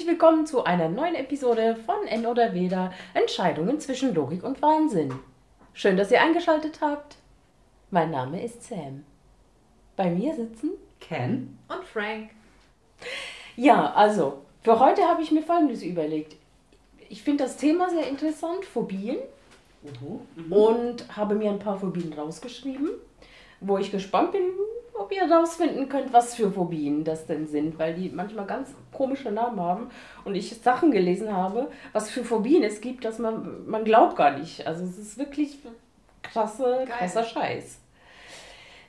Herzlich willkommen zu einer neuen Episode von N oder Weder Entscheidungen zwischen Logik und Wahnsinn. Schön, dass ihr eingeschaltet habt. Mein Name ist Sam. Bei mir sitzen Ken. Und Frank. Ja, also, für heute habe ich mir Folgendes überlegt. Ich finde das Thema sehr interessant, Phobien, Mhm. und habe mir ein paar Phobien rausgeschrieben, wo ich gespannt bin, ob ihr rausfinden könnt, was für Phobien das denn sind, weil die manchmal ganz komische Namen haben und ich Sachen gelesen habe, was für Phobien es gibt, dass man, man glaubt gar nicht. Also es ist wirklich krasse, Geil. krasser Scheiß.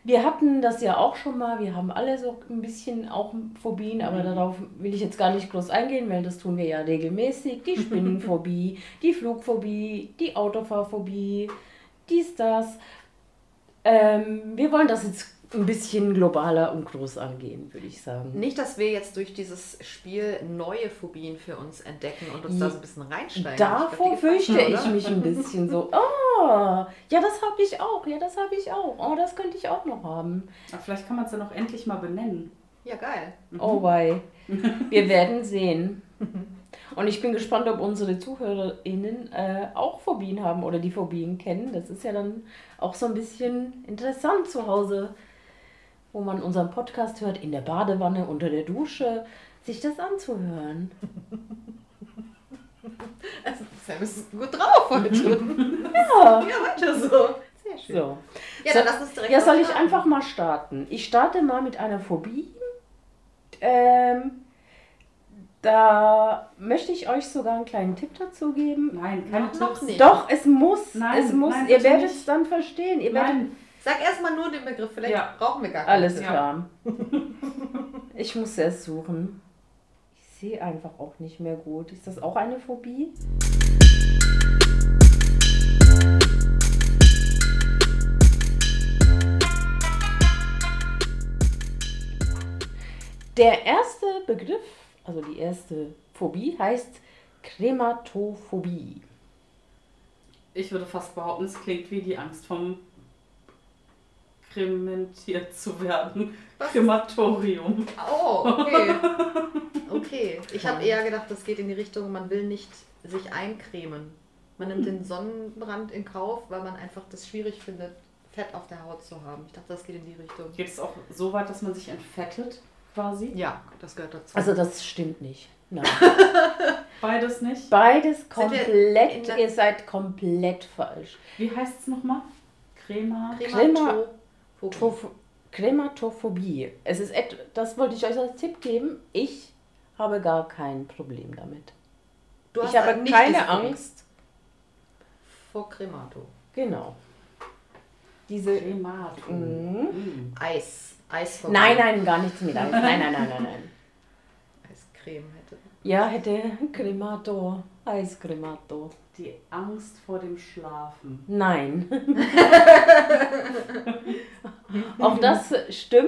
Wir hatten das ja auch schon mal, wir haben alle so ein bisschen auch Phobien, aber darauf will ich jetzt gar nicht groß eingehen, weil das tun wir ja regelmäßig. Die Spinnenphobie, die Flugphobie, die Autofahrphobie, dies, das. Ähm, wir wollen das jetzt ein bisschen globaler und groß angehen, würde ich sagen. Nicht, dass wir jetzt durch dieses Spiel neue Phobien für uns entdecken und uns da so ein bisschen reinsteigen. Davor Ich glaub, die fürchte ich oder? mich ein bisschen so. Oh, ja, das habe ich auch. Ja, das habe ich auch. Oh, das könnte ich auch noch haben. Aber vielleicht kann man es dann auch endlich mal benennen. Ja, geil. Oh, wei. Wir werden sehen. Und ich bin gespannt, ob unsere ZuhörerInnen äh, auch Phobien haben oder die Phobien kennen. Das ist ja dann auch so ein bisschen interessant zu Hause, wo man unseren Podcast hört, in der Badewanne, unter der Dusche, sich das anzuhören. Also, Sam ist gut drauf heute. Ja, ja, weiter so. Sehr schön. so. Ja, So, dann lass uns direkt Ja, soll ich starten. einfach mal starten? Ich starte mal mit einer Phobie. Ähm, da möchte ich euch sogar einen kleinen Tipp dazu geben. Nein, keine Noch- noch Tipps. nicht. Doch, es muss. Nein, es muss. nein, Ihr werdet es dann verstehen. Ihr werdet Nein, Sag erstmal nur den Begriff, vielleicht Ja. brauchen wir gar keinen. alles Ja. klar. Ich muss es suchen. Ich sehe einfach auch nicht mehr gut. Ist das auch eine Phobie? Der erste Begriff, also die erste Phobie, heißt Krematophobie. ich würde fast behaupten, es klingt wie die Angst vom krementiert zu werden. Was? Krematorium. Oh, okay. Okay. Ich habe eher gedacht, das geht in die Richtung, man will nicht sich eincremen. Man nimmt den Sonnenbrand in Kauf, weil man einfach das schwierig findet, Fett auf der Haut zu haben. Ich dachte, das geht in die Richtung. Geht es auch so weit, dass man sich entfettet, quasi? Ja, das gehört dazu. Also das stimmt nicht. Nein. Beides nicht? Beides komplett, ihr seid komplett falsch. Wie heißt es nochmal? Crema. Krematophobie. Krematophobie. Es ist et das wollte ich euch als Tipp geben. Ich habe gar kein Problem damit. Du ich habe nicht keine Angst. vor Cremato. Genau. Diese. Crematum. Mhm. Mm. Eis. Eisphobie. Nein, nein, gar nichts mit Eis. Nein, nein, nein, nein, nein. Eiscreme hätte. Ja, hätte Cremato. Eiscremato. Die Angst vor dem Schlafen. Nein. Auch das stimmt.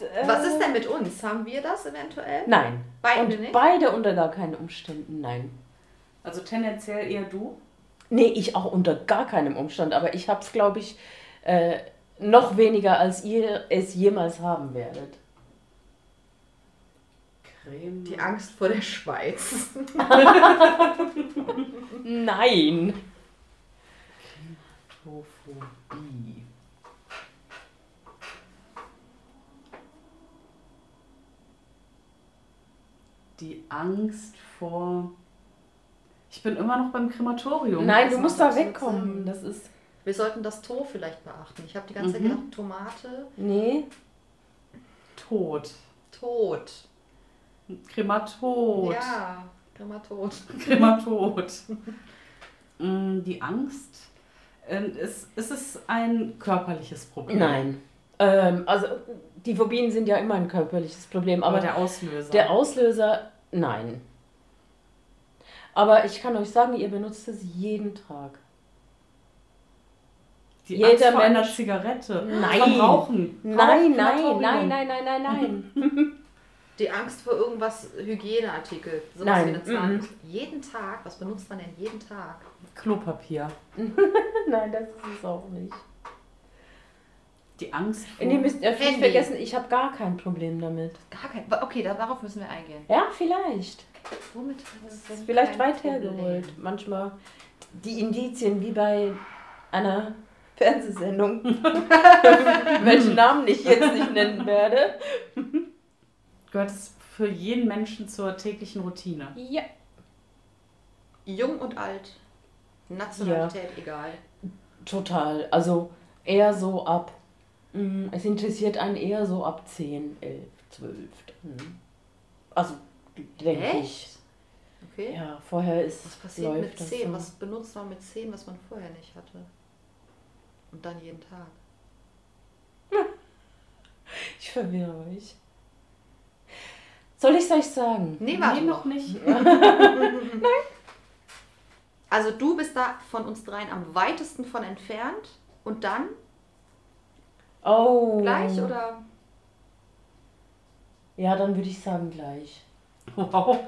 äh, Was ist denn mit uns? Haben wir das eventuell? Nein. Beide Und nicht? beide unter gar keinen Umständen, nein. Also tendenziell eher du. Nee, ich auch unter gar keinem Umstand, aber ich habe es, glaube ich, äh, noch weniger, als ihr es jemals haben werdet. Crema. Die Angst vor der Schweiz. Nein. Krematophobie. Die Angst vor. Ich bin immer noch beim Krematorium. Nein, das du musst da wegkommen. Das ist. Wir sollten das To vielleicht beachten. Ich habe die ganze Zeit Mhm. gedacht, Tomate, Nee. Tot. tot. Krematod. Ja, Krematot. Krematod. Mm, Die Angst. Ähm, Ist, ist es ein körperliches Problem? Nein. Ähm, also, die Phobien sind ja immer ein körperliches Problem, Aber aber der Auslöser. der Auslöser, nein. Aber ich kann euch sagen, ihr benutzt es jeden Tag. Die jeder Angst vor einer Mensch- Zigarette. Nein. Vom Rauchen. Nein, nein, Krematorium. nein, nein, nein, nein, nein. Die Angst vor irgendwas Hygieneartikel. Sowas Nein, wie eine Zahn. mhm. Jeden Tag, was benutzt man denn jeden Tag? Klopapier. nein, das ist es auch nicht. Die Angst vor... Nee, müsst ihr nicht vergessen, ich habe gar kein Problem damit. Gar kein. Okay, da- darauf müssen wir eingehen. Ja, vielleicht. Womit Das ist vielleicht weit hergeholt. Manchmal die Indizien wie bei einer Fernsehsendung, welchen Namen ich jetzt nicht nennen werde. Gehört es für jeden Menschen zur täglichen Routine? Ja. Jung und alt. Nationalität egal. Total. Also eher so ab. mm, Es interessiert einen eher so ab 10, 11, 12. mm. Also, denke ich. Echt? Okay. Ja, vorher ist Was passiert läuft mit das 10? so. Was benutzt man mit 10, was man vorher nicht hatte? Und dann jeden Tag. Ich verwirre euch. Soll ich es euch sagen? Nee, warte nee, noch. noch nicht. Also du bist da von uns dreien am weitesten von entfernt und dann Oh. gleich oder? Ja, dann würde ich sagen gleich. Wow.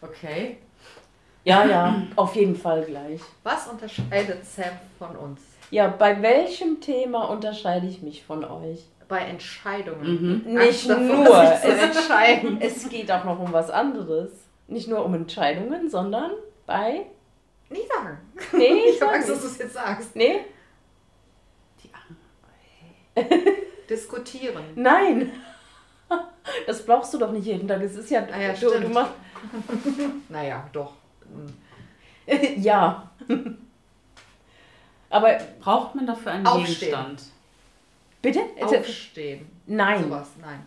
Okay. Ja, ja, auf jeden Fall gleich. Was unterscheidet Sam von uns? Ja, bei welchem Thema unterscheide ich mich von euch? Bei Entscheidungen. Mhm. Nicht davor, nur. Es, entscheiden. es geht auch noch um was anderes. Nicht nur um Entscheidungen, sondern bei. Nicht sagen. Nee, Ich habe Angst, dass du es jetzt sagst. Nee? Die Angst. Diskutieren. Nein. Das brauchst du doch nicht jeden Tag. Es ist ja. Ah ja, du, du machst, Naja, doch. Hm. ja. Aber Braucht man dafür einen Aufstehen. Gegenstand? Bitte? Aufstehen. Nein. Sowas, nein.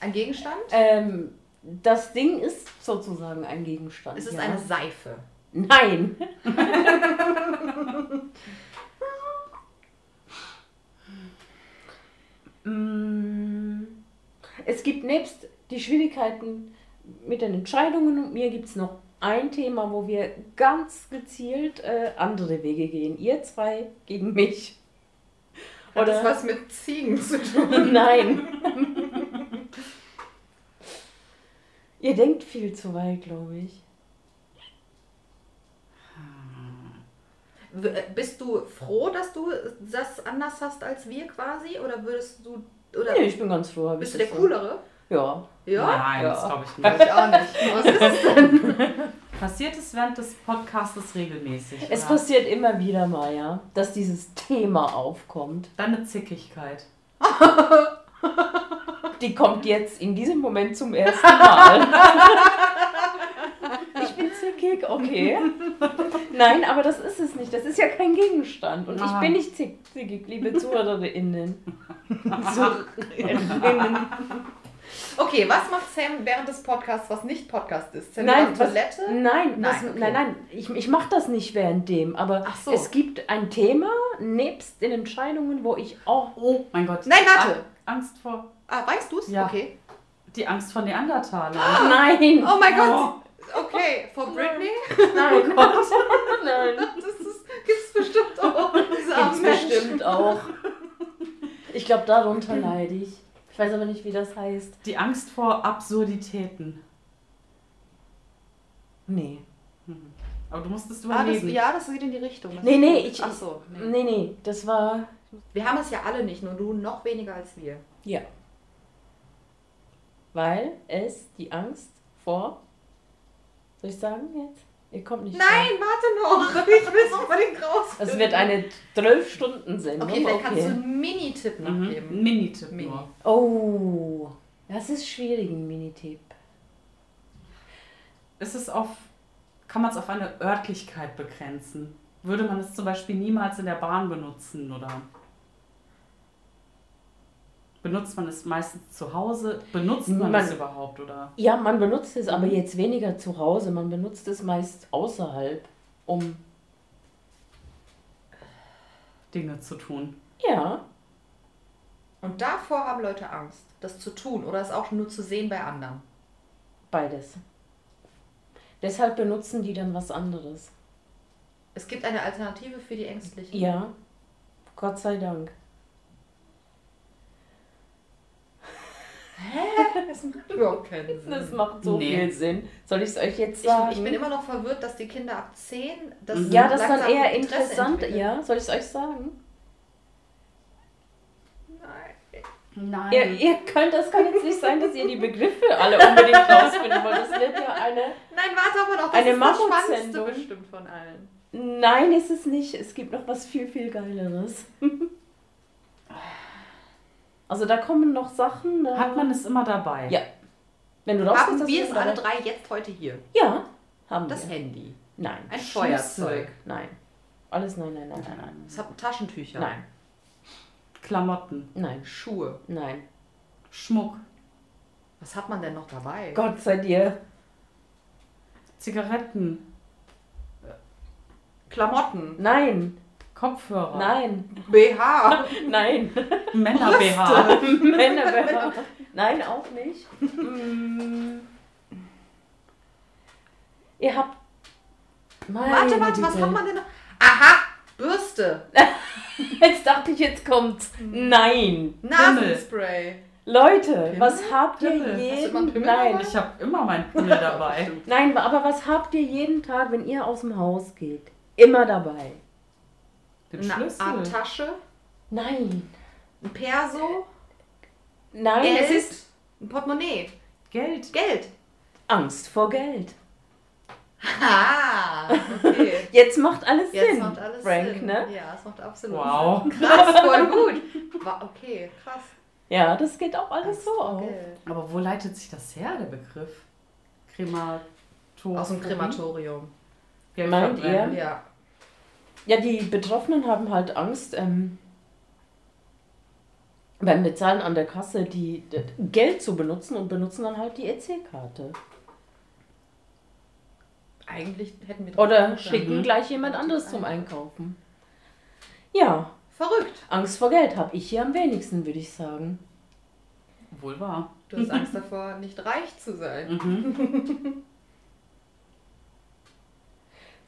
Ein Gegenstand? Ähm, das Ding ist sozusagen ein Gegenstand. Es ist ja. eine Seife. Nein. Mm, es gibt nebst die Schwierigkeiten mit den Entscheidungen und mir gibt es noch ein Thema, wo wir ganz gezielt äh, andere Wege gehen. Ihr zwei gegen mich. Hat das was mit Ziegen zu tun? Nein. Ihr denkt viel zu weit, glaube ich. Bist du froh, dass du das anders hast als wir quasi? Oder würdest du. Oder Nee, ich bin ganz froh. bist du der das so. Coolere? Ja. Ja? Nein, Ja. das glaube ich nicht. ich auch nicht. Was ist es denn? Passiert es während des Podcastes regelmäßig? Es oder? passiert immer wieder mal, ja, dass dieses Thema aufkommt. Deine Zickigkeit. Die kommt jetzt in diesem Moment zum ersten Mal. Ich bin zickig, okay. Nein, aber das ist es nicht. Das ist ja kein Gegenstand. Und ich Aha. bin nicht zick- zickig, liebe ZuhörerInnen. ZuhörerInnen. Okay, was macht Sam während des Podcasts, was nicht Podcast ist? Sam Nein, auf was- Toilette? Nein, Nein, was, okay. nein, nein, ich, ich mache das nicht während dem, aber Ach so. es gibt ein Thema nebst den Entscheidungen, wo ich auch. Oh mein Gott. Nein, warte. Angst vor. Ah, weißt du's? Ja. Okay. Die Angst vor Neandertalern. Nein! Oh mein Gott. Okay, vor Britney? Nein, Gott! Nein! Das ist, gibt's bestimmt auch. Gibt's bestimmt auch. Ich glaube, darunter leide ich. Ich weiß aber nicht, wie das heißt. Die Angst vor Absurditäten. Nee. Aber du musstest Ah, das, ja, das geht in die Richtung. Das Nee, nee, ich. Ach so. Nee. Nee, nee, das war. Wir haben es ja alle nicht, nur du noch weniger als wir. Ja. Weil es die Angst vor. Soll ich sagen jetzt? Ihr kommt nicht. Nein, warte noch. Ich will es unbedingt raus. Es wird eine 12-Stunden-Sendung. Okay, vielleicht kannst du einen Mini-Tipp noch Mhm. geben. Ein Minitipp Mini. nur. Oh, das ist schwierig, ein Minitipp. Ist es auf, kann man es auf eine Örtlichkeit begrenzen? Würde man es zum Beispiel niemals in der Bahn benutzen oder benutzt man es meistens zu Hause? Benutzt man, Man- es überhaupt oder? Ja, man benutzt es aber Mhm. jetzt weniger zu Hause. Man benutzt es meist außerhalb, um. Dinge zu tun. Ja, Und davor haben Leute Angst, das zu tun oder es auch nur zu sehen bei anderen. beides. Deshalb benutzen die dann was anderes. Es gibt eine Alternative für die Ängstlichen. Ja, Gott sei Dank. Das macht überhaupt keinen Sinn. Das macht so Nee. viel Sinn. Soll ich es euch jetzt ich, sagen? ich bin immer noch verwirrt, dass die Kinder ab 10 das Mhm. ja, das ist dann eher Interesse interessant. entwickeln. Ja, soll ich es euch sagen? Nein. Nein. Ihr, ihr könnt, das kann jetzt nicht sein, dass ihr die Begriffe alle unbedingt rausfinden wollt. Das wird ja eine. Nein, warte aber doch, das Eine ist das. Spannendste bestimmt von allen. Nein, ist es nicht. Es gibt noch was viel, viel Geileres. Also da kommen noch Sachen. Ne? Hat man es immer dabei? Ja. Wenn du rausgehst, Haben hast wir es dabei. alle drei jetzt heute hier? Ja, haben Das wir. Handy. Nein. Ein Schlüssel. Feuerzeug. Nein. Alles nein, nein, nein, nein, nein. Es hat Taschentücher. Nein, Klamotten, nein, Schuhe. nein. Schmuck, Was hat man denn noch dabei? Gott sei dir. Zigaretten, Klamotten. Nein, Kopfhörer, nein, BH. nein. Männer-BH. Männer, Nein, auch nicht. Ihr habt. Meine Warte, warte, was hat man denn noch? Aha! Bürste. Jetzt dachte ich, jetzt kommt's. Nein. Nasenspray. Leute, Pimmel? was habt ihr Pimmel. Jeden Pimmel Nein, dabei? Ich habe immer meinen Pimmel dabei. nein, aber was habt ihr jeden Tag, wenn ihr aus dem Haus geht? Immer dabei. Den Eine Schlüssel. Art Tasche. Nein. Ein Perso. Nein, Geld. es ist Ein Portemonnaie. Geld. Geld. Angst vor Geld. Ah, okay. Jetzt macht alles Jetzt Sinn, macht alles Frank, Sinn. ne? Ja, es macht absolut Wow. Sinn. Krass, voll gut. War okay, krass. Ja, das geht auch alles Angst so auf. Geld. Aber wo leitet sich das her, der Begriff? Krematorium. Aus dem Krematorium. Meint verbrennen. Ja. Ja, die Betroffenen haben halt Angst, ähm, beim Bezahlen an der Kasse die, d- Geld zu benutzen und benutzen dann halt die EC-Karte. Eigentlich hätten wir Oder schicken gleich jemand anderes zum Einkaufen. Ja, Verrückt. Angst vor Geld habe ich hier am wenigsten, würde ich sagen. Wohl wahr. Du hast Angst davor, nicht reich zu sein. Mhm.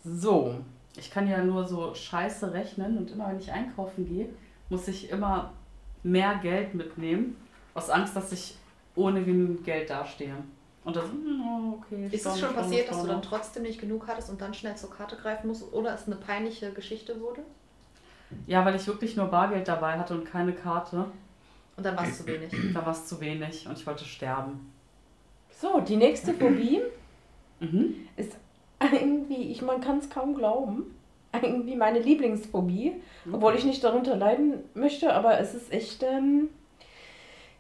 So, Ich kann ja nur so scheiße rechnen und immer wenn ich einkaufen gehe, muss ich immer mehr Geld mitnehmen. Aus Angst, dass ich ohne genügend Geld dastehe. Und das, hm, okay. Ist es schon passiert, dass du dann trotzdem nicht genug hattest und dann schnell zur Karte greifen musst oder es eine peinliche Geschichte wurde? Ja, weil ich wirklich nur Bargeld dabei hatte und keine Karte. Und dann war es zu wenig. Da war es zu wenig und ich wollte sterben. so, die nächste Phobie Mhm. ist irgendwie, ich man kann es kaum glauben, irgendwie meine Lieblingsphobie, obwohl ich nicht darunter leiden möchte, aber es ist echt, ähm,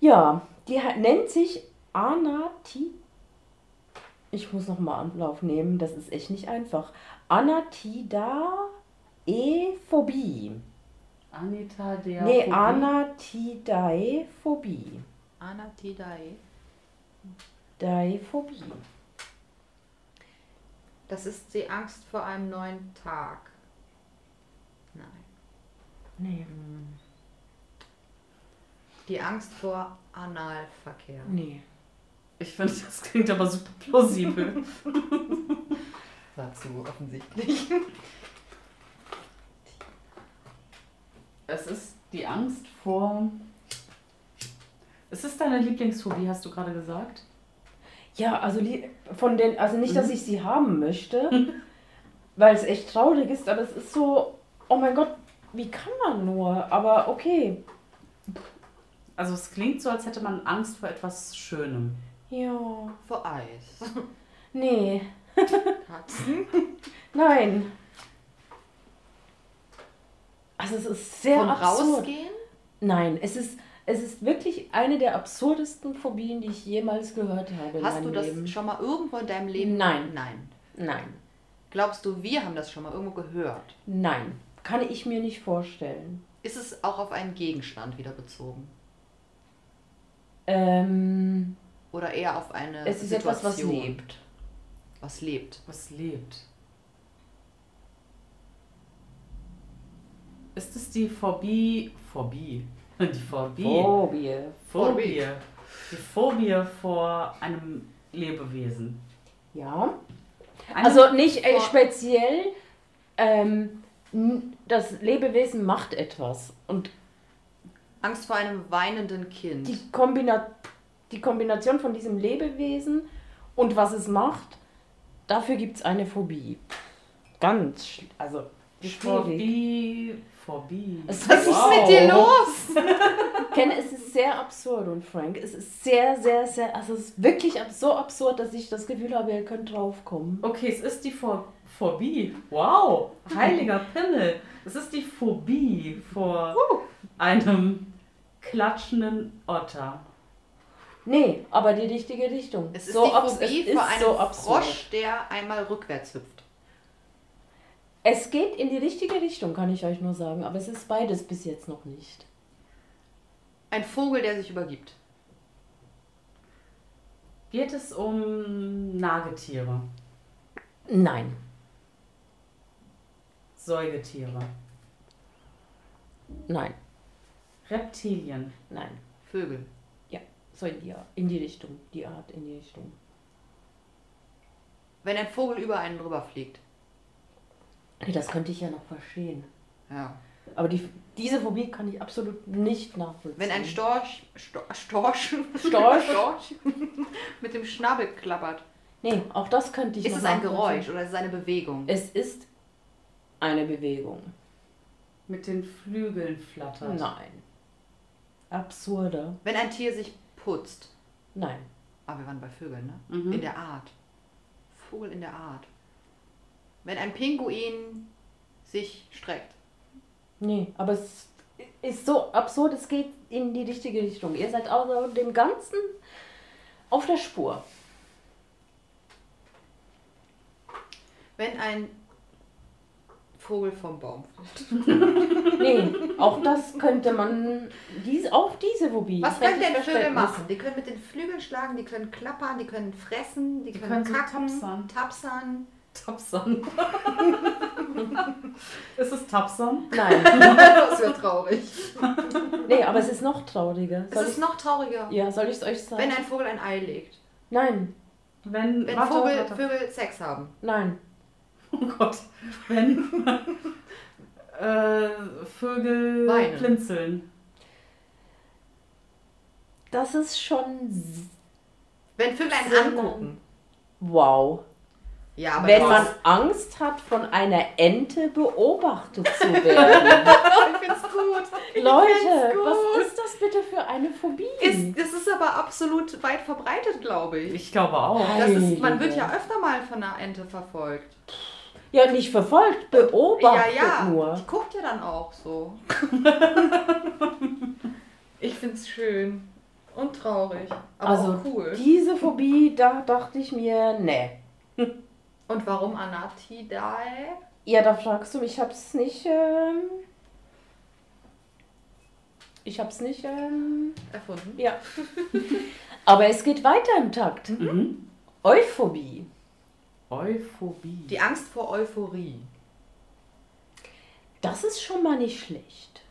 ja, die ha- nennt sich Anathi. Ich muss nochmal Anlauf nehmen, das ist echt nicht einfach. Anatidaephobie. Anita der. Nee, Phobie. Anatidaephobie. Anatidai. Daephobie. Das ist die Angst vor einem neuen Tag. Nein. Nee, Die Angst vor Analverkehr. nee. Ich finde, das klingt aber super plausibel. Dazu offensichtlich. es ist die Angst vor. Es ist deine Lieblingsphobie, hast du gerade gesagt? Ja, also von den, also nicht, dass Mhm. ich sie haben möchte, weil es echt traurig ist, aber es ist so, oh mein Gott, wie kann man nur? Aber okay. Also es klingt so, als hätte man Angst vor etwas Schönem. Ja. Vor Eis. Nee. Katzen. Nein. Also es ist sehr Von absurd. rausgehen? Nein, es ist, es ist wirklich eine der absurdesten Phobien, die ich jemals gehört habe in Hast du das Leben. schon mal irgendwo in deinem Leben? Nein. Nein. Nein. Glaubst du, wir haben das schon mal irgendwo gehört? Nein. Kann ich mir nicht vorstellen. Ist es auch auf einen Gegenstand wieder bezogen? Ähm, Oder eher auf eine es ist etwas, was Situation? lebt. Was lebt. Was lebt. Ist es die Phobie. Phobie. Die Phobie. Phobie. Phobie. Die Phobie vor einem Lebewesen. Ja. Eine, Also nicht äh, vor- speziell, ähm, das Lebewesen macht etwas. Und Angst vor einem weinenden Kind. die, Kombina die Kombination von diesem Lebewesen und was es macht, dafür gibt es eine Phobie. Ganz, also schwierig. Phobie. Was ist Wow. mit dir los? Ken, es ist sehr absurd und Frank, es ist sehr, sehr, sehr, also es ist wirklich so absurd, dass ich das Gefühl habe, ihr könnt draufkommen. Okay, es ist die Pho- Phobie. Wow, heiliger Pimmel. Es ist die Phobie vor einem klatschenden Otter. Nee, aber die richtige Richtung. Es ist so die Phobie es ist vor einem so absurd. Frosch, der einmal rückwärts hüpft. Es geht in die richtige Richtung, kann ich euch nur sagen, aber es ist beides bis jetzt noch nicht. Ein Vogel, der sich übergibt. Geht es um Nagetiere, Nein. Säugetiere, Nein. Reptilien, Nein. Vögel. So in die, in die Richtung. Die Art in die Richtung. Wenn ein Vogel über einen drüber fliegt. Nee, das könnte ich ja noch verstehen. Ja. Aber die, diese Phobie kann ich absolut nicht nachvollziehen. Wenn ein Storch, Sto- Storch, Storch? Storch mit dem Schnabel klappert. Nee, auch das könnte ich Ist noch es ein. Geräusch oder ist es eine Bewegung? Es ist eine Bewegung. mit den Flügeln flattert. Nein. Absurder. Wenn ein Tier sich putzt. Nein. Ah, wir waren bei Vögeln, ne? Mhm. In der Art. Vogel in der Art. Wenn ein Pinguin sich streckt. Nee, aber es ist so absurd, es geht in die richtige Richtung. Ihr seid außer dem Ganzen auf der Spur. Wenn ein Vogel vom Baum fällt. Nee, auch das könnte man, dies, auch diese Phobie. Was können denn Vögel machen? Die können mit den Flügeln schlagen, die können klappern, die können fressen, die, können, können so kacken, tapsern. tapsern. Tapson. ist es Tapson? Nein, das wäre traurig. nee, aber es ist noch trauriger. Es Soll ist ich, noch trauriger, ja, soll ich es euch sagen? wenn ein Vogel ein Ei legt. Nein, Wenn, Wenn warte, Vogel, warte. Vögel Sex haben. nein. Oh Gott. Wenn äh, Vögel Weinen. blinzeln. Das ist schon s- Wenn Vögel einen angucken. wow. Ja, aber Wenn man Angst hat, von einer Ente beobachtet zu werden. ich find's gut. Ich Leute, find's gut. was ist das bitte für eine Phobie? Ist, das ist aber absolut weit verbreitet, glaube ich. Ich glaube auch. Das ist, man wird ja öfter mal von einer Ente verfolgt. ja, nicht verfolgt, beobachtet ja, ja. nur. Die guckt ja dann auch so. ich find's schön. Und traurig. Aber Also auch cool. diese Phobie, da dachte ich mir, nee. Und warum Anatidae? Ja, da fragst du mich, ich hab's nicht, ähm, ich hab's nicht, ähm, Erfunden. ja. Aber es geht weiter im Takt. Mhm. Euphobie. Euphobie. Die Angst vor Euphorie. Das ist schon mal nicht schlecht.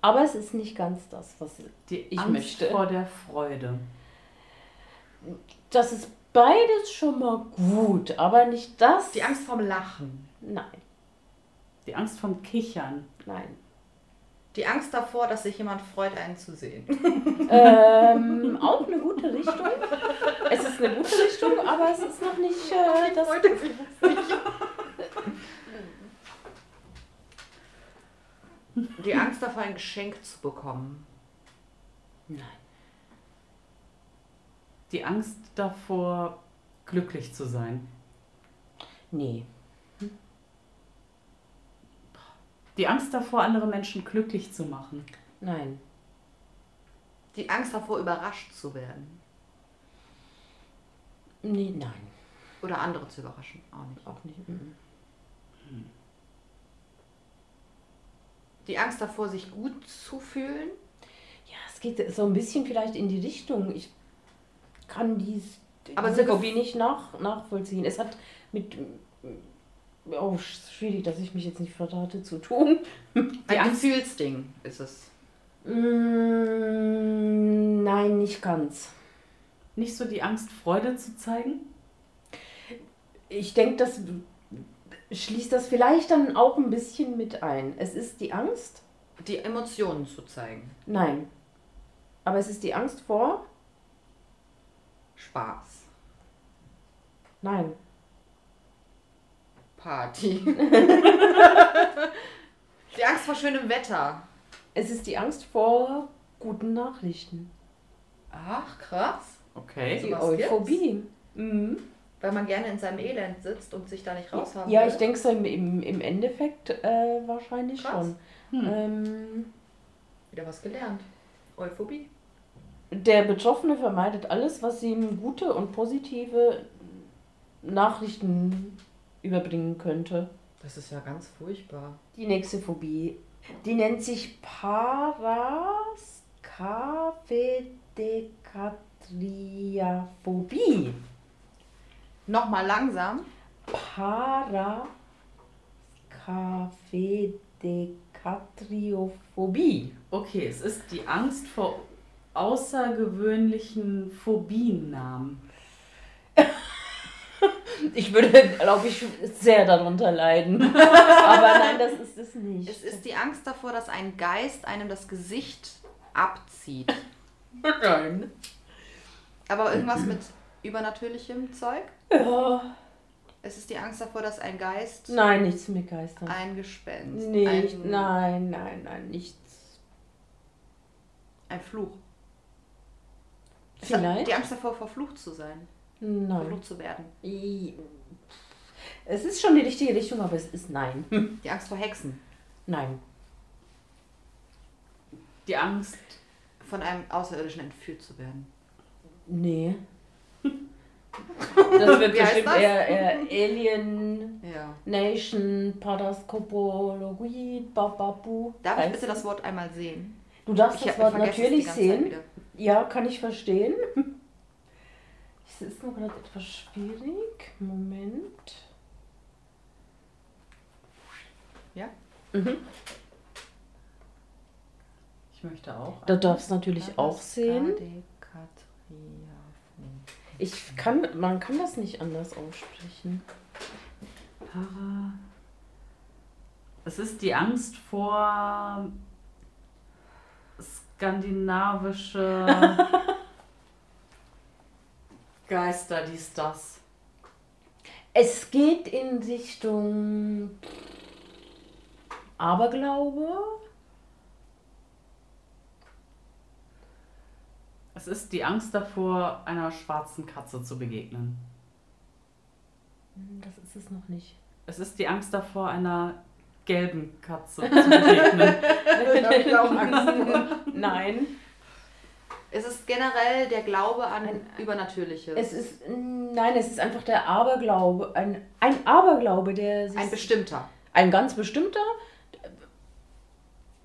Aber es ist nicht ganz das, was Die ich Angst möchte. vor der Freude. Das ist beides schon mal gut, aber nicht das. Die Angst vorm Lachen. Nein, Die Angst vom Kichern. nein. Die Angst davor, dass sich jemand freut, einen zu sehen. ähm, auch eine gute Richtung. Es ist eine gute Richtung, aber es ist noch nicht äh, das. Freut sich nicht. Die Angst davor, ein Geschenk zu bekommen. Nein. Die Angst davor, glücklich zu sein. Nee. Die Angst davor, andere Menschen glücklich zu machen. Nein. Die Angst davor, überrascht zu werden. Nee, nein. Oder andere zu überraschen. Auch nicht. Auch nicht. mhm. Die Angst davor, sich gut zu fühlen. Ja, es geht so ein bisschen vielleicht in die Richtung. Ich kann dies, Aber diese Phobie nicht nach, nachvollziehen. Es hat mit. Oh, schwierig, dass ich mich jetzt nicht verrate zu tun. Ein Angst- Gefühlsding ist es. Mm, nein, nicht ganz. Nicht so die Angst, Freude zu zeigen. Ich denke, das schließt das vielleicht dann auch ein bisschen mit ein. Es ist die Angst? Die Emotionen zu zeigen. Nein. Aber es ist die Angst vor? Spaß. Nein. Party. die Angst vor schönem Wetter. Es ist die Angst vor guten Nachrichten. Ach, krass. Okay. So Die was Euphobie. Mhm. Weil man gerne in seinem Elend sitzt und sich da nicht raushaben Ja, will. ich denke so im, im, im Endeffekt äh, wahrscheinlich Krass. schon. Hm. Ähm, Wieder was gelernt. Euphobie. Der Betroffene vermeidet alles, was ihm gute und positive Nachrichten überbringen könnte. Das ist ja ganz furchtbar. Die nächste Phobie, die nennt sich Paraskavedekatriaphobie. Nochmal langsam. Paraskavedekatriophobie. Okay, es ist die Angst vor außergewöhnlichen Phobiennamen. Ich würde, glaube ich, sehr darunter leiden. Aber nein, das ist es nicht. Es ist die Angst davor, dass ein Geist einem das Gesicht abzieht. nein. Aber irgendwas mit übernatürlichem Zeug? Ja. Es ist die Angst davor, dass ein Geist, Nein, nichts mit Geistern. ein Gespenst, Nicht, ein, nein, nein, nein, nichts. ein Fluch. Vielleicht? Die Angst davor, verflucht zu sein, Nein. verflucht zu werden. Es ist schon die richtige Richtung, aber es ist nein. Die Angst vor Hexen, Nein. Die Angst, von einem Außerirdischen entführt zu werden. Nee. Das wird Wie bestimmt das? eher, eher Alien Ja. Nation Paraskopologie Bababu. Darf ich bitte das Wort einmal sehen? Du darfst Ich das Wort natürlich ganze Zeit sehen. Ja, kann ich verstehen. Es ist nur gerade etwas schwierig. Moment. Ja? Mhm. ich möchte auch. Da darfst du natürlich auch sehen. Ich kann, man kann das nicht anders aussprechen. Para. Es ist die Angst vor skandinavische Geister, dies, das. Es geht in Richtung Aberglaube. Es ist die Angst davor, einer schwarzen Katze zu begegnen. Hm, Das ist es noch nicht. Es ist die Angst davor, einer gelben Katze zu begegnen. Ich auch Angst. Nein. Es ist generell der Glaube an Ein- Übernatürliches. Es ist, nein, es ist einfach der Aberglaube. Ein, ein Aberglaube, der sich. ein bestimmter. ein ganz bestimmter,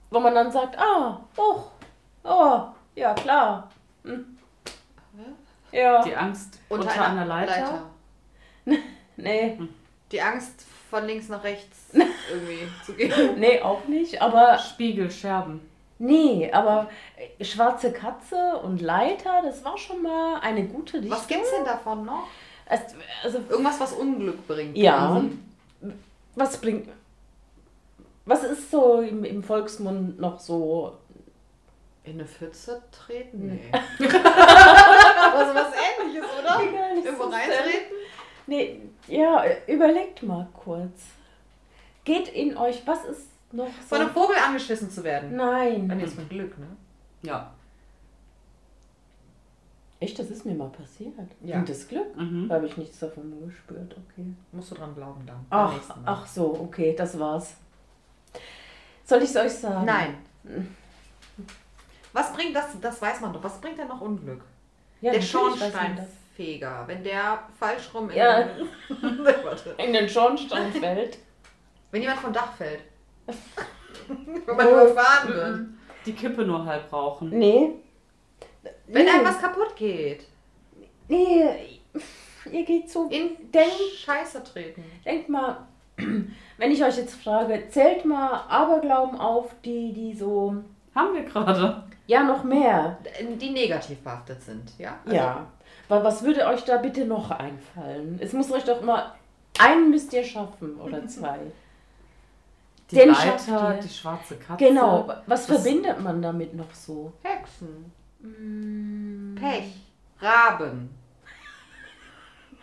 wo man dann sagt, ah, oh, oh, ja klar. Hm. Ja, Die Angst unter, einer Leiter. nee, Die Angst von links nach rechts irgendwie zu gehen. nee, auch nicht, aber Spiegel, Scherben. nee, aber schwarze Katze und Leiter, das war schon mal eine gute Richtung. Was gibt's denn davon noch? Es, also, Irgendwas, was Unglück bringt. ja, Mhm. was bringt, was ist so im, im Volksmund noch so In eine Pfütze treten? Nee. Nee. Aber so was ähnliches, oder? Irgendwo reintreten? Nee, ja, überlegt mal kurz. Geht in euch, was ist noch so? Von einem Vogel angeschissen zu werden. Dann Nein. jetzt mit Glück, ne? Ja. Echt, das ist mir mal passiert. Ja. Bringt das Glück? Mhm. Da habe ich nichts davon gespürt, okay. Musst du dran glauben dann. Ach, ach so, okay, das war's. Soll ich es euch sagen? Nein. Was bringt das? Das weiß man doch. Was bringt denn noch Unglück? Ja, der natürlich Schornsteinfeger. Wenn der falsch rum in Ja. den, Warte. In den Schornstein fällt. Wenn jemand vom Dach fällt. Wenn man Oh. überfahren wird. Die Kippe nur halb rauchen. Nee. Wenn nee. einem was kaputt geht. Nee, ihr geht so. In Denk- Scheiße treten. Denkt mal, wenn ich euch jetzt frage, zählt mal Aberglauben auf, die, die so. Haben wir gerade. Ja, noch mehr. Die negativ behaftet sind, ja? Also, Ja. Weil was würde euch da bitte noch einfallen? Es muss euch doch immer. Einen müsst ihr schaffen oder zwei. Die Den Leiter, die schwarze Katze. Genau. Was Das- verbindet man damit noch so? Hexen. Mm. Pech. Raben.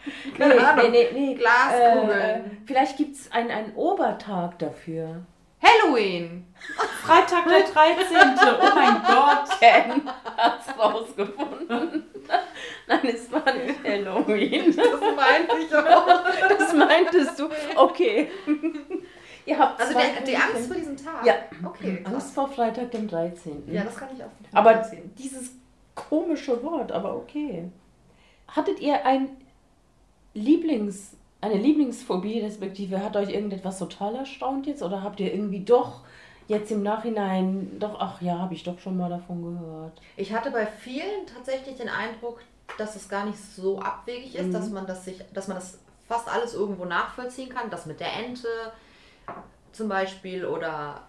Nee, Keine Ahnung. nee, nee, nee. Glaskugeln. Äh, vielleicht gibt es einen, einen Obertag dafür. Halloween! Freitag der 13. Oh mein Gott. Rausgefunden. Nein, es war nicht Halloween. Das meinte ich auch. Das meintest du. Okay. Ihr habt Also der, die. Angst vor diesem Tag? Ja. Okay, krass. Angst vor Freitag, dem 13. Ja, das kann ich auch aber nachvollziehen. dieses komische Wort, aber okay. Hattet ihr ein Lieblings, eine Lieblingsphobie, respektive hat euch irgendetwas total erstaunt jetzt oder habt ihr irgendwie doch jetzt im Nachhinein doch, ach ja, habe ich doch schon mal davon gehört. Ich hatte bei vielen tatsächlich den Eindruck, dass es gar nicht so abwegig ist, Mhm. dass man das sich, dass man das fast alles irgendwo nachvollziehen kann. Das mit der Ente zum Beispiel oder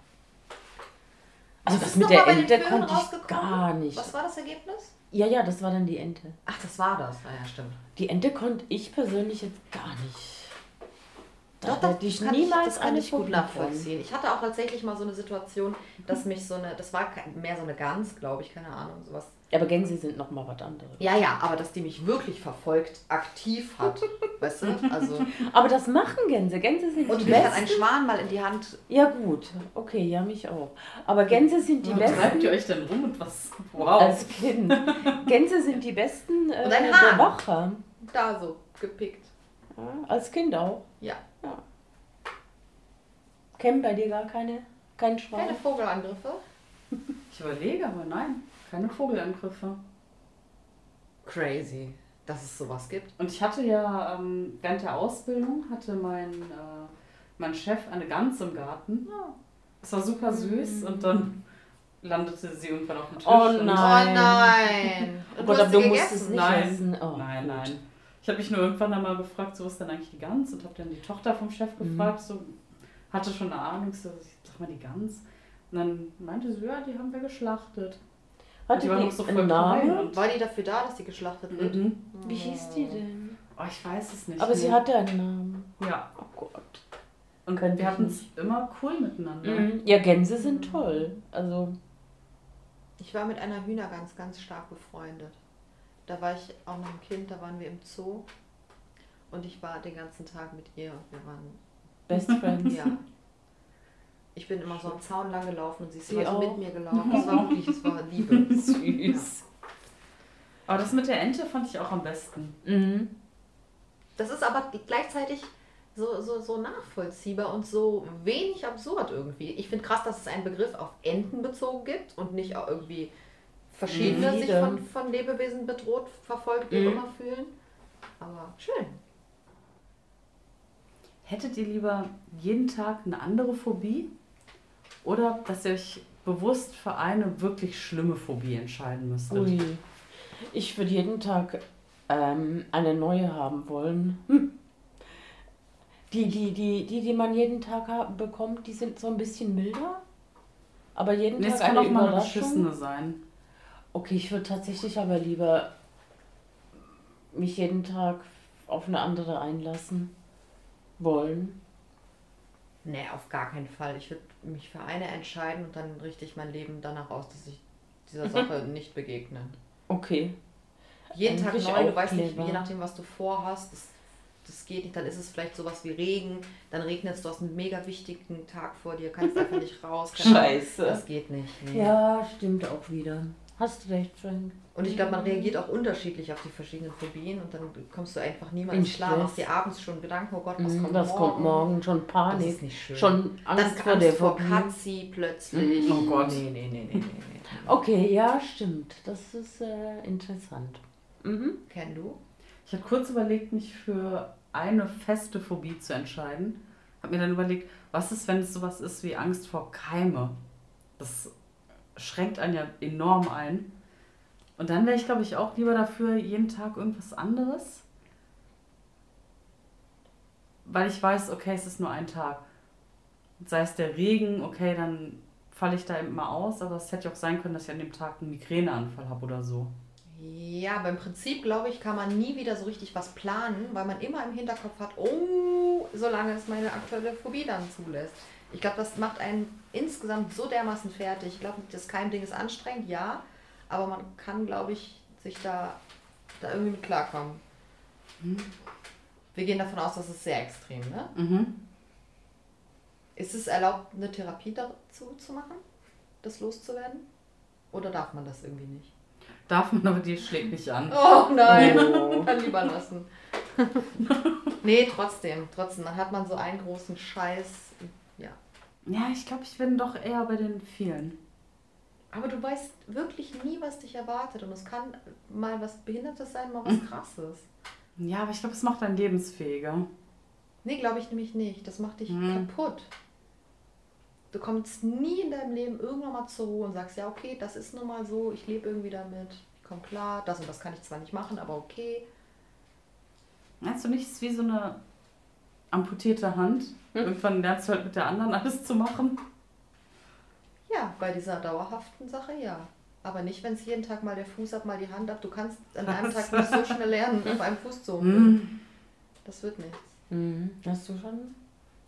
Also das mit der Ente konnte ich gar nicht. was war das Ergebnis? Ja, ja, das war dann die Ente. Ach, das war das. Ah, ja, stimmt. Die Ente konnte ich persönlich jetzt gar nicht. Da Doch, doch, hätte ich kann niemals das kann eine ich gut nachvollziehen. Ich hatte auch tatsächlich mal so eine Situation, dass mich so eine, das war mehr so eine Gans, glaube ich, keine Ahnung, sowas. Aber Gänse sind noch mal was anderes. Ja, ja, aber dass die mich wirklich verfolgt, aktiv hat, weißt du? Also Aber das machen Gänse. Gänse sind und die mich hat besten. ein Schwan mal in die Hand. Ja gut, okay, ja mich auch. Aber Gänse sind die Wo treibt besten ihr euch denn rum und was? Wow. als Kind. Gänse sind die besten äh, Und ein Hahn. Bewacher. Da so gepickt. Ja, als Kind auch. Ja. Kennen bei dir gar keine, kein Schwein? Keine Vogelangriffe. Ich überlege, aber nein, keine Vogelangriffe. Crazy, dass es sowas gibt. Und ich hatte ja ähm, während der Ausbildung hatte mein, äh, mein Chef eine Gans im Garten. Es war super süß und dann landete sie irgendwann auf dem Tisch. Oh und- Nein. Oh nein. Oh Und Gott, du sie musst gegessen? es nicht Nein. essen. Oh, nein, gut. nein. Ich habe mich nur irgendwann einmal gefragt, so was ist denn eigentlich die Gans? Und habe dann die Tochter vom Chef Mhm. gefragt, so hatte schon eine Ahnung, so, sag mal die Gans. Und dann meinte sie, ja, die haben wir geschlachtet. Hat die die war noch so voll klein War die dafür da, dass sie geschlachtet wird? Mhm. Wie hieß die denn? Oh, ich weiß es nicht. Aber sie mehr. hatte einen Namen. Ja. Oh Gott. Und Könnte wir hatten es immer cool miteinander. Mhm. Ja, Gänse sind toll. Also, Ich war mit einer Hühnergans ganz stark befreundet. Da war ich auch noch ein Kind, da waren wir im Zoo. Und ich war den ganzen Tag mit ihr und wir waren, Best Friends. ja. Ich bin immer so am Zaun lang gelaufen und sie ist Sie immer so auch? mit mir gelaufen. Es war wirklich, es war Liebe. Süß. Aber das mit der Ente fand ich auch am besten. Mhm. Das ist aber gleichzeitig so, so, so nachvollziehbar und so wenig absurd irgendwie. Ich finde krass, dass es einen Begriff auf Enten bezogen gibt und nicht auch irgendwie verschiedene Mhm. sich von, von Lebewesen bedroht, verfolgt, wie Mhm. immer fühlen. Aber schön. Hättet ihr lieber jeden Tag eine andere Phobie? Oder dass ihr euch bewusst für eine wirklich schlimme Phobie entscheiden müsstet? Ui. Ich würde jeden Tag ähm, eine neue haben wollen. Hm. Die, die, die, die, die man jeden Tag haben, bekommt, die sind so ein bisschen milder. Aber jeden Nee, es Tag kann eine auch mal eine beschissene sein. Okay, ich würde tatsächlich aber lieber mich jeden Tag auf eine andere einlassen wollen. Nee, auf gar keinen Fall. Ich würde mich für eine entscheiden und dann richte ich mein Leben danach aus, dass ich dieser Sache nicht begegne. Okay. Jeden Tag neu, du weißt nicht, je nachdem, was du vorhast, das, das geht nicht, dann ist es vielleicht sowas wie Regen, dann regnet es, du hast einen mega wichtigen Tag vor dir, kannst einfach nicht raus. Scheiße. Das geht nicht. Nee. Ja, stimmt auch wieder. Hast recht, Frank. Und ich glaube, man reagiert auch unterschiedlich auf die verschiedenen Phobien und dann kommst du einfach niemals In klar, machst dir abends schon Gedanken, oh Gott, was Mhm, kommt Was morgen? kommt morgen? Schon Das Panik. ist nicht schön. Schon Angst vor der vor. Katzi plötzlich. Oh Gott. Nee, nee, nee, nee. Okay, ja, stimmt. Das ist äh, interessant. Mhm. Kenn du? Ich habe kurz überlegt, mich für eine feste Phobie zu entscheiden. Habe mir dann überlegt, was ist, wenn es sowas ist wie Angst vor Keime? Das schränkt einen ja enorm ein. Und dann wäre ich, glaube ich, auch lieber dafür, jeden Tag irgendwas anderes. Weil ich weiß, okay, es ist nur ein Tag. Sei es der Regen, okay, dann falle ich da mal aus, aber es hätte ja auch sein können, dass ich an dem Tag einen Migräneanfall habe oder so. Ja, beim Prinzip, glaube ich, kann man nie wieder so richtig was planen, weil man immer im Hinterkopf hat, oh, solange es meine aktuelle Phobie dann zulässt. Ich glaube, das macht einen insgesamt so dermaßen fertig. Ich glaube, das Keimding ist anstrengend, ja, aber man kann, glaube ich, sich da, da irgendwie mit klarkommen. Hm. Wir gehen davon aus, das ist sehr extrem, ne? Mhm. Ist es erlaubt, eine Therapie dazu zu machen, das loszuwerden? Oder darf man das irgendwie nicht? Darf man, aber die schlägt nicht an. Oh nein, dann lieber lassen. nee, trotzdem, trotzdem. Dann hat man so einen großen Scheiß. Ja. Ich glaube, ich bin doch eher bei den vielen. Aber du weißt wirklich nie, was dich erwartet. Und es kann mal was Behindertes sein, mal was Krasses. Ja, aber ich glaube, es macht einen lebensfähiger. Nee, glaube ich nämlich nicht. Das macht dich Hm. kaputt. Du kommst nie in deinem Leben irgendwann mal zur Ruhe und sagst, ja, okay, das ist nun mal so, ich lebe irgendwie damit, ich komme klar, das und das kann ich zwar nicht machen, aber okay. Meinst du nicht, es ist wie so eine amputierte Hand? Irgendwann lernst du halt mit der anderen alles zu machen. Ja, bei dieser dauerhaften Sache ja. Aber nicht, wenn es jeden Tag mal der Fuß ab, mal die Hand ab. Du kannst an einem Tag nicht so schnell lernen, auf einem Fuß zu humpeln. Hm. Das wird nichts. Mhm. Hast du schon?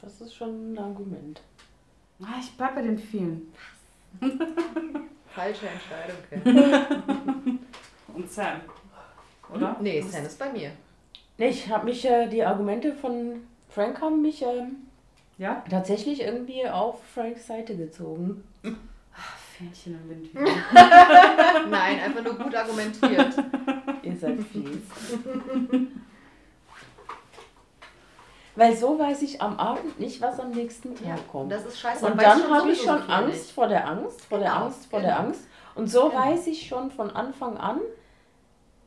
Das ist schon ein Argument. Ah, ich bleib bei den vielen. Falsche Entscheidung. Ken. Und Sam. Oder? Nee, Sam ist bei mir. Nee, ich habe mich, äh, die Argumente von Frank haben mich ähm, Ja? tatsächlich irgendwie auf Franks Seite gezogen. Fähnchen im Wind. Nein, einfach nur gut argumentiert. Ihr seid fies. Weil so weiß ich am Abend nicht, was am nächsten Tag Ja, kommt. das ist scheiße. Und dann habe ich schon Angst nicht. vor der Angst, vor der Genau, Angst, vor genau. der Angst. Und so Genau. weiß ich schon von Anfang an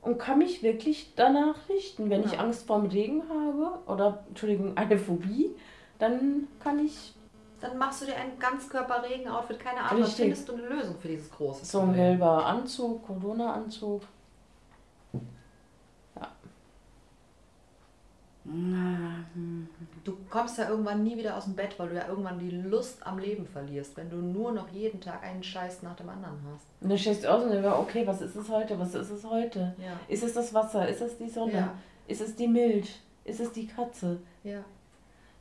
und kann mich wirklich danach richten. Wenn ich Genau. Angst vorm Regen habe oder, Entschuldigung, eine Phobie, dann kann ich Dann machst du dir ein Ganzkörper-Regen-Outfit, keine Ahnung, Richtig. findest du eine Lösung für dieses große so ein gelber Anzug, Corona-Anzug. Kommst ja irgendwann nie wieder aus dem Bett, weil du ja irgendwann die Lust am Leben verlierst, wenn du nur noch jeden Tag einen Scheiß nach dem anderen hast. Und dann stehst du aus und denkst, okay, was ist es heute? Was ist es heute? Ja. Ist es das Wasser? Ist es die Sonne? Ja. Ist es die Milch? Ist es die Katze? Ja.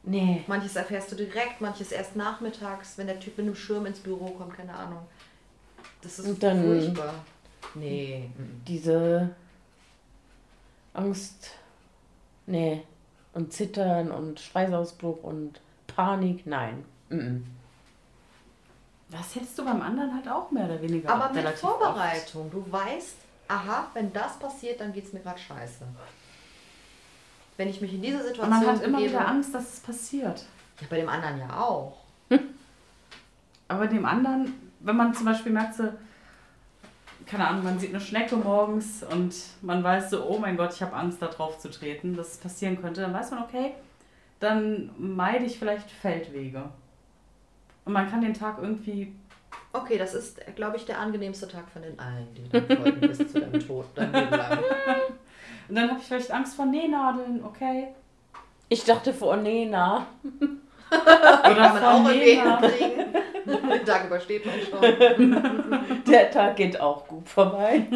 Nee. Manches erfährst du direkt, manches erst nachmittags, wenn der Typ mit einem Schirm ins Büro kommt, keine Ahnung. Das ist Und dann- furchtbar. Nee. mhm. Diese Angst, nee, und Zittern und Schweißausbruch und Panik, nein. Mhm. Das hättest du beim anderen halt auch mehr oder weniger Aber mit Vorbereitung. Du weißt, aha, wenn das passiert, dann geht es mir gerade scheiße. Wenn ich mich in diese Oft. Und Situation man hat immer wieder Angst, dass es passiert. Ja, bei dem anderen ja auch. Aber dem anderen, wenn man zum Beispiel merkt, so, keine Ahnung, man sieht eine Schnecke morgens und man weiß so, oh mein Gott, ich habe Angst, da drauf zu treten, dass es passieren könnte, dann weiß man, okay, dann meide ich vielleicht Feldwege. Und man kann den Tag irgendwie, Okay, das ist, glaube ich, der angenehmste Tag von den allen, die dann folgen bis zu deinem Tod, dein Leben lang. und dann habe ich vielleicht Angst vor Nähnadeln, okay? Ich dachte vor, nee, na. Oder Kann man auch irgendwie Nähnadeln. hinkriegen. Den Tag übersteht man schon. Der Tag geht auch gut vorbei.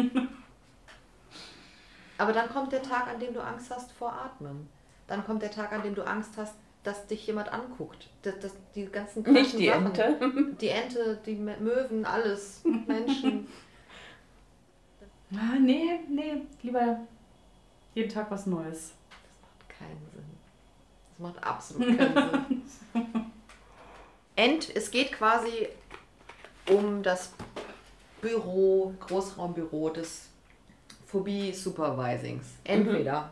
Aber dann kommt der Tag, an dem du Angst hast vor Atmen. Dann kommt der Tag, an dem du Angst hast, dass dich jemand anguckt. Das, das, die ganzen Nicht die Sachen. Ente. Die Ente, die Möwen, alles. Menschen. Ah, nee, nee, lieber jeden Tag was Neues. Keinen Sinn. Macht absolut keinen Sinn. End, es geht quasi um das Büro, Großraumbüro des Phobie Supervisings. Entweder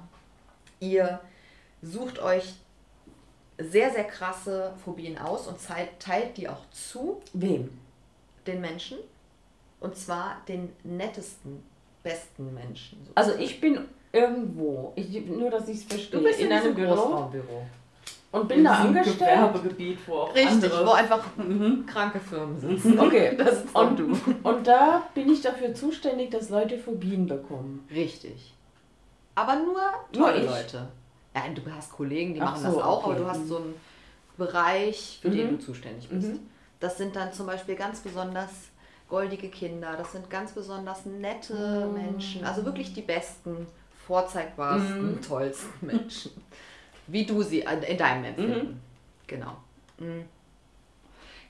ihr sucht euch sehr, sehr krasse Phobien aus und teilt die auch zu Wem? den Menschen. Und zwar den nettesten, besten Menschen. Also ich bin irgendwo, ich, nur dass ich es verstehe, du bist in in einem einem Büro Großraumbüro. Und bin da diesem angestellt. Gewerbegebiet, wo auch Richtig, andere... wo einfach Mhm. kranke Firmen sitzen. Okay, Das ist auch und, du. und da bin ich dafür zuständig, dass Leute Phobien bekommen. Richtig. Aber nur Nur tolle ich. Leute. Ja, du hast Kollegen, die Ach machen so, das auch, okay. aber du hast so einen Bereich, für den Mhm. du zuständig bist. Mhm. Das sind dann zum Beispiel ganz besonders goldige Kinder, das sind ganz besonders nette Mhm. Menschen, also wirklich die besten, vorzeigbarsten, Mhm. tollsten Menschen. Wie du sie in in deinem Empfinden. Mhm. Genau. Mhm.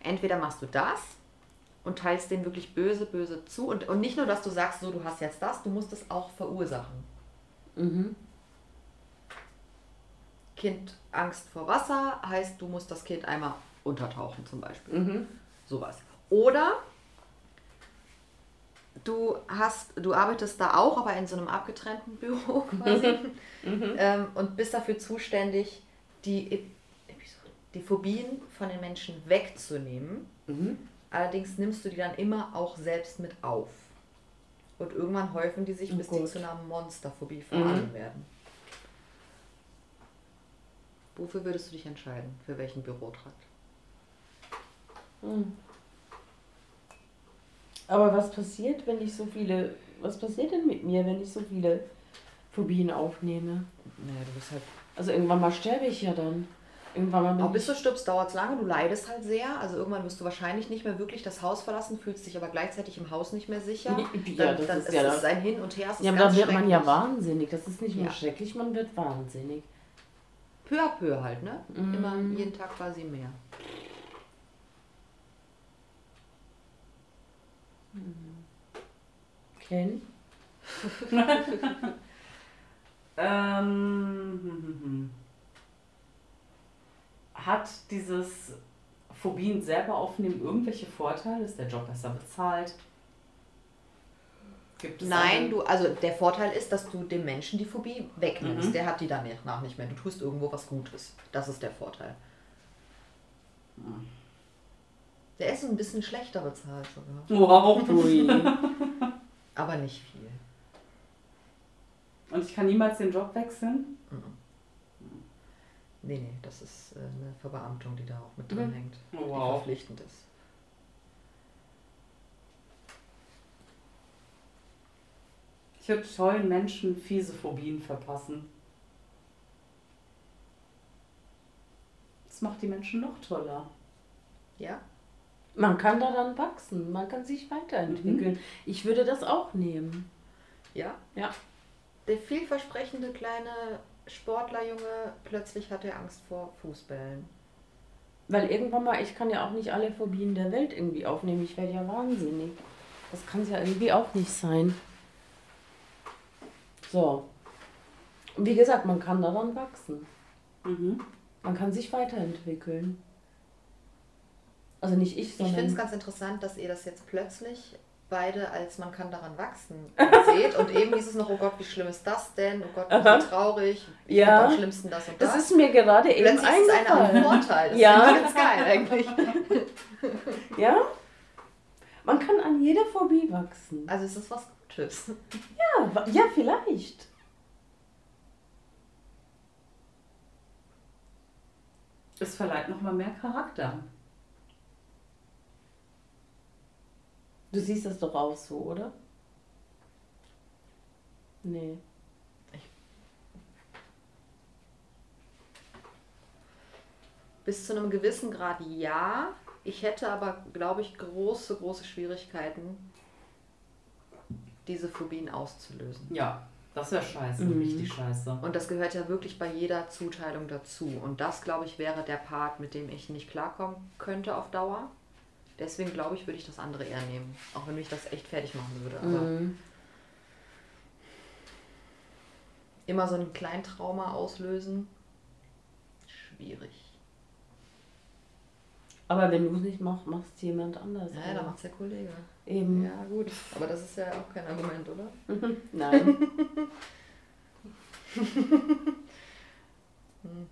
Entweder machst du das und teilst denen wirklich böse, böse zu. Und, und nicht nur, dass du sagst, so, du hast jetzt das, du musst es auch verursachen. Mhm. Kind Angst vor Wasser heißt, du musst das Kind einmal untertauchen zum Beispiel. Mhm. Sowas. Oder du hast, du arbeitest da auch, aber in so einem abgetrennten Büro quasi ähm, und bist dafür zuständig, die, Ep- Episode- die Phobien von den Menschen wegzunehmen. Mhm. Allerdings nimmst du die dann immer auch selbst mit auf. Und irgendwann häufen die sich, Oh bis die Gott. zu einer Monsterphobie vor allem Mhm. werden. Wofür würdest du dich entscheiden? Für welchen Bürotrakt? Hm. Aber was passiert, wenn ich so viele. Was passiert denn mit mir, wenn ich so viele Phobien aufnehme? Naja, du bist halt Also irgendwann mal sterbe ich ja dann. Irgendwann mal bin Auch bis du stirbst, dauert es lange, du leidest halt sehr. Also irgendwann wirst du wahrscheinlich nicht mehr wirklich das Haus verlassen, fühlst dich aber gleichzeitig im Haus nicht mehr sicher. Ja, dann, das dann ist ja es das. ein Hin und Her. Ja, aber ganz da wird man ja wahnsinnig. Das ist nicht nur Ja. schrecklich, man wird wahnsinnig. Peu à peu halt, ne? Mhm. Immer jeden Tag quasi mehr. Ken? Ähm, hm, hm, hm. Hat dieses Phobien selber aufnehmen irgendwelche Vorteile? Ist der Job besser bezahlt? Nein, einen- du, also der Vorteil ist, dass du dem Menschen die Phobie wegnimmst. Mhm. Der hat die danach nicht mehr. Du tust irgendwo was Gutes. Das ist der Vorteil. Hm. Der ist ein bisschen schlechter bezahlt sogar. Wow. Ui. Aber nicht viel. Und ich kann niemals den Job wechseln? Nee, nee, das ist äh, eine Verbeamtung, die da auch mit drin Mhm. hängt. Die Wow. verpflichtend ist. Ich würde tollen Menschen fiese Phobien verpassen. Das macht die Menschen noch toller. Ja? Man kann da dann wachsen, man kann sich weiterentwickeln. Ich würde das auch nehmen. Ja? Ja. Der vielversprechende kleine Sportlerjunge, plötzlich hat er Angst vor Fußbällen. Weil irgendwann mal, ich kann ja auch nicht alle Phobien der Welt irgendwie aufnehmen. Ich werde ja wahnsinnig. Das kann es ja irgendwie auch nicht sein. So. Wie gesagt, man kann daran wachsen. Mhm. Man kann sich weiterentwickeln. Also nicht ich, Ich finde es sondern. ganz interessant, dass ihr das jetzt plötzlich beide als man kann daran wachsen seht. Und eben hieß es noch, oh Gott, wie schlimm ist das denn? Oh Gott, Aha. wie traurig. Ich Ja. am schlimmsten das und das. Das ist mir gerade eben plötzlich ist es einer ein eingefallen. Vorteil. Das Ja. finde ich ganz geil eigentlich. Ja? Man kann an jeder Phobie wachsen. Also es ist was Gutes. Ja, ja vielleicht. Es verleiht nochmal mehr Charakter. Du siehst das doch auch so, oder? Nee. Bis zu einem gewissen Grad ja. Ich hätte aber, glaube ich, große, große Schwierigkeiten, diese Phobien auszulösen. Ja, das wäre scheiße, Mhm. richtig scheiße. Und das gehört ja wirklich bei jeder Zuteilung dazu. Und das, glaube ich, wäre der Part, mit dem ich nicht klarkommen könnte auf Dauer. Deswegen glaube ich, würde ich das andere eher nehmen. Auch wenn mich das echt fertig machen würde. Aber Mhm. immer so ein Kleintrauma auslösen, schwierig. Aber wenn du es nicht machst, macht es jemand anders. Ja, oder? da macht's der Kollege. Eben. Ja, gut. Aber das ist ja auch kein Argument, oder? Nein. Hm.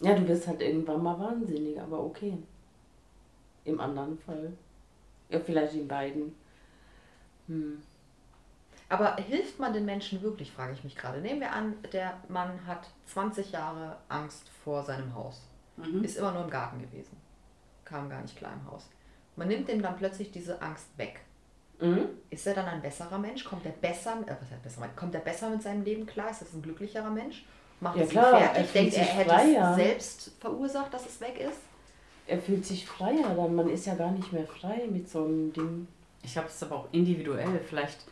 ja, du wirst halt irgendwann mal wahnsinnig, aber okay. Im anderen Fall. Ja, vielleicht in beiden. Hm. Aber hilft man den Menschen wirklich, frage ich mich gerade. Nehmen wir an, der Mann hat 20 Jahre Angst vor seinem Haus. Mhm. Ist immer nur im Garten gewesen. Kam gar nicht klar im Haus. Man nimmt ihm dann plötzlich diese Angst weg. Mhm. Ist er dann ein besserer Mensch? Kommt er besser, äh, was heißt besser, kommt er besser mit seinem Leben klar? Ist das ein glücklicherer Mensch? Macht Ja, es ihn klar, er fertig? fühlt Denkt er, er hätte es selbst verursacht, dass es weg ist? Er fühlt sich freier dann. Man ist ja gar nicht mehr frei mit so einem Ding. Ich glaube, es ist aber auch individuell. Vielleicht,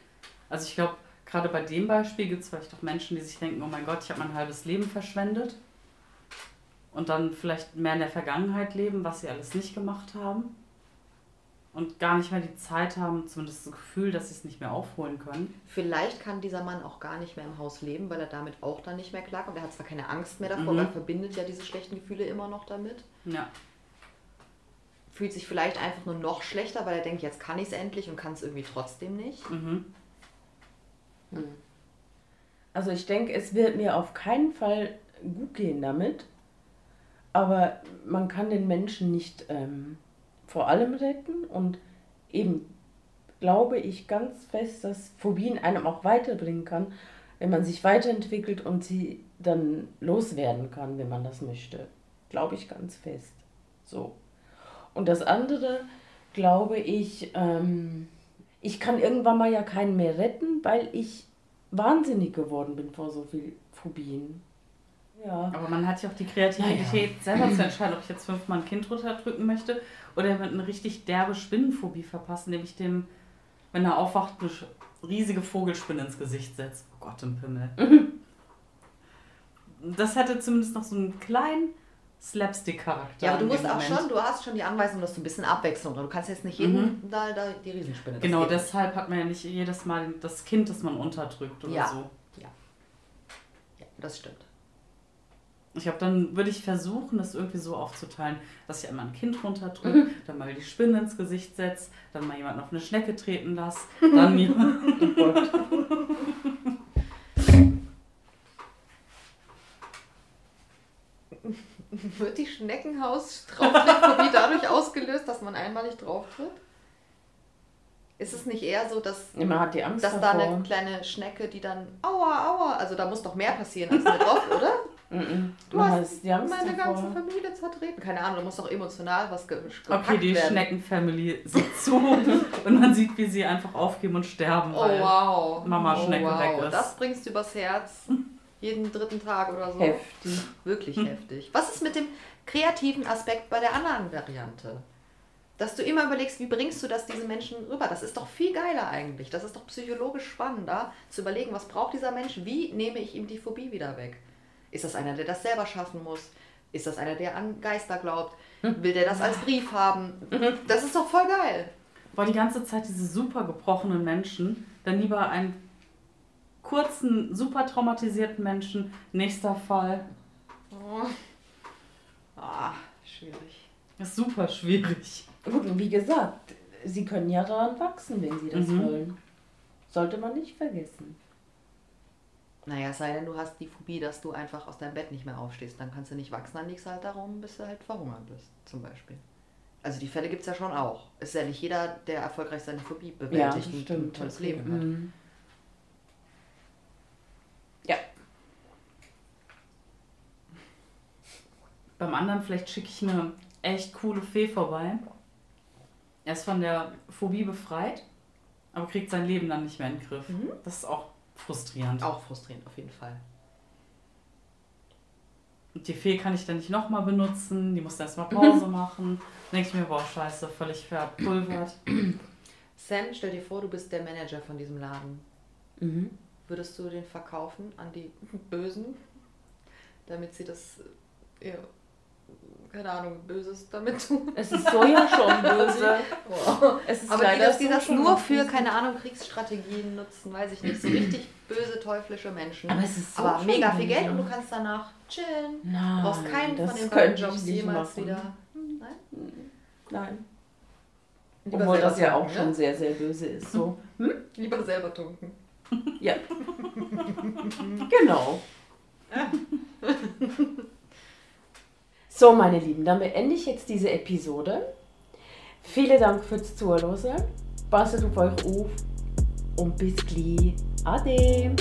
also ich glaube, gerade bei dem Beispiel gibt es vielleicht auch Menschen, die sich denken, oh mein Gott, ich habe mein halbes Leben verschwendet. Und dann vielleicht mehr in der Vergangenheit leben, was sie alles nicht gemacht haben. Und gar nicht mehr die Zeit haben, zumindest das Gefühl, dass sie es nicht mehr aufholen können. Vielleicht kann dieser Mann auch gar nicht mehr im Haus leben, weil er damit auch dann nicht mehr klarkommt. Er hat zwar keine Angst mehr davor, Mhm. aber er verbindet ja diese schlechten Gefühle immer noch damit. Ja. Fühlt sich vielleicht einfach nur noch schlechter, weil er denkt, jetzt kann ich es endlich und kann es irgendwie trotzdem nicht. Mhm. Also ich denke, es wird mir auf keinen Fall gut gehen damit. Aber man kann den Menschen nicht ähm, vor allem retten. Und eben glaube ich ganz fest, dass Phobien einem auch weiterbringen kann, wenn man sich weiterentwickelt und sie dann loswerden kann, wenn man das möchte. Glaube ich ganz fest. So. Und das andere, glaube ich, ähm, ich kann irgendwann mal ja keinen mehr retten, weil ich wahnsinnig geworden bin vor so viel Phobien. Ja. Aber man hat ja auch die Kreativität, selber zu entscheiden, ob ich jetzt fünfmal ein Kind runterdrücken möchte oder jemand eine richtig derbe Spinnenphobie verpassen, nämlich dem, wenn er aufwacht, eine riesige Vogelspinne ins Gesicht setzt. Oh Gott im Himmel. Das hätte zumindest noch so einen kleinen Slapstick-Charakter. Ja, aber du musst auch Moment. schon, du hast schon die Anweisung, dass du ein bisschen Abwechslung hast. Du kannst jetzt nicht jeden da, da die Riesenspinne. das Genau, deshalb hat man ja nicht jedes Mal das Kind, das man unterdrückt oder Ja. so. Ja, das stimmt. Ich glaube, dann würde ich versuchen, das irgendwie so aufzuteilen, dass ich einmal ein Kind runterdrücke, dann mal die Spinne ins Gesicht setze, dann mal jemanden auf eine Schnecke treten lasse, dann jemanden. Wird die Schneckenhaus-Drauftrittphobie dadurch ausgelöst, dass man einmalig drauftritt? Ist es nicht eher so, dass, Man hat die Angst dass da eine kleine Schnecke, die dann aua, aua, also da muss doch mehr passieren als eine drauf, oder? Mhm. Du Man hast hat die Angst Meine ganze davor. Familie zertreten. Keine Ahnung, da muss doch emotional was ge gepackt Okay, die. Schneckenfamily sieht zu und man sieht, wie sie einfach aufgeben und sterben. Oh weil wow. Mama oh, Schnecke wow. weg ist. Das bringst du übers Herz. Jeden dritten Tag oder so. Heftig. Wirklich heftig. Was ist mit dem kreativen Aspekt bei der anderen Variante? Dass du immer überlegst, wie bringst du das diesen Menschen rüber? Das ist doch viel geiler eigentlich. Das ist doch psychologisch spannender, zu überlegen, was braucht dieser Mensch? Wie nehme ich ihm die Phobie wieder weg? Ist das einer, der das selber schaffen muss? Ist das einer, der an Geister glaubt? Will der das als Brief haben? Das ist doch voll geil. Boah, die ganze Zeit diese super gebrochenen Menschen, dann lieber einen kurzen, super traumatisierten Menschen, nächster Fall. Oh. Ah, schwierig. Das ist super schwierig. Gut, und wie gesagt, sie können ja daran wachsen, wenn sie das Mhm. wollen. Sollte man nicht vergessen. Naja, es sei denn, du hast die Phobie, dass du einfach aus deinem Bett nicht mehr aufstehst. Dann kannst du nicht wachsen, dann liegst du halt darum, bis du halt verhungert bist, zum Beispiel. Also die Fälle gibt es ja schon auch. Es ist ja nicht jeder, der erfolgreich seine Phobie Ja, bewältigt das und ein stimmt. tolles. Leben hat. Mhm. Ja, Beim anderen vielleicht schicke ich eine echt coole Fee vorbei. Er ist von der Phobie befreit, aber kriegt sein Leben dann nicht mehr in den Griff. Mhm. Das ist auch frustrierend. Auch frustrierend, auf jeden Fall. Und die Fee kann ich dann nicht nochmal benutzen, die muss dann erstmal Pause machen. Dann denke ich mir, boah, scheiße, völlig verpulvert. Sam, stell dir vor, du bist der Manager von diesem Laden. mhm. Würdest du den verkaufen an die Bösen, damit sie das, ja, keine Ahnung, Böses damit tun? es ist so ja schon böse. Wow. Es ist Aber die, dass die das nur für, keine Ahnung, Kriegsstrategien nutzen, weiß ich nicht. So richtig böse, teuflische Menschen. Aber es ist so Aber mega viel. Geld und du kannst danach chillen. Nein, Du brauchst keinen von den beiden Jobs jemals machen. wieder. Nein? Nein. Lieber Obwohl das ja auch tunken, schon ne? sehr, sehr böse ist. So. Hm? Lieber selber tunken. Ja. genau. So, meine Lieben, dann beende ich jetzt diese Episode. Vielen Dank fürs Zuhören. Passet auf euch auf und bis gleich. Ade.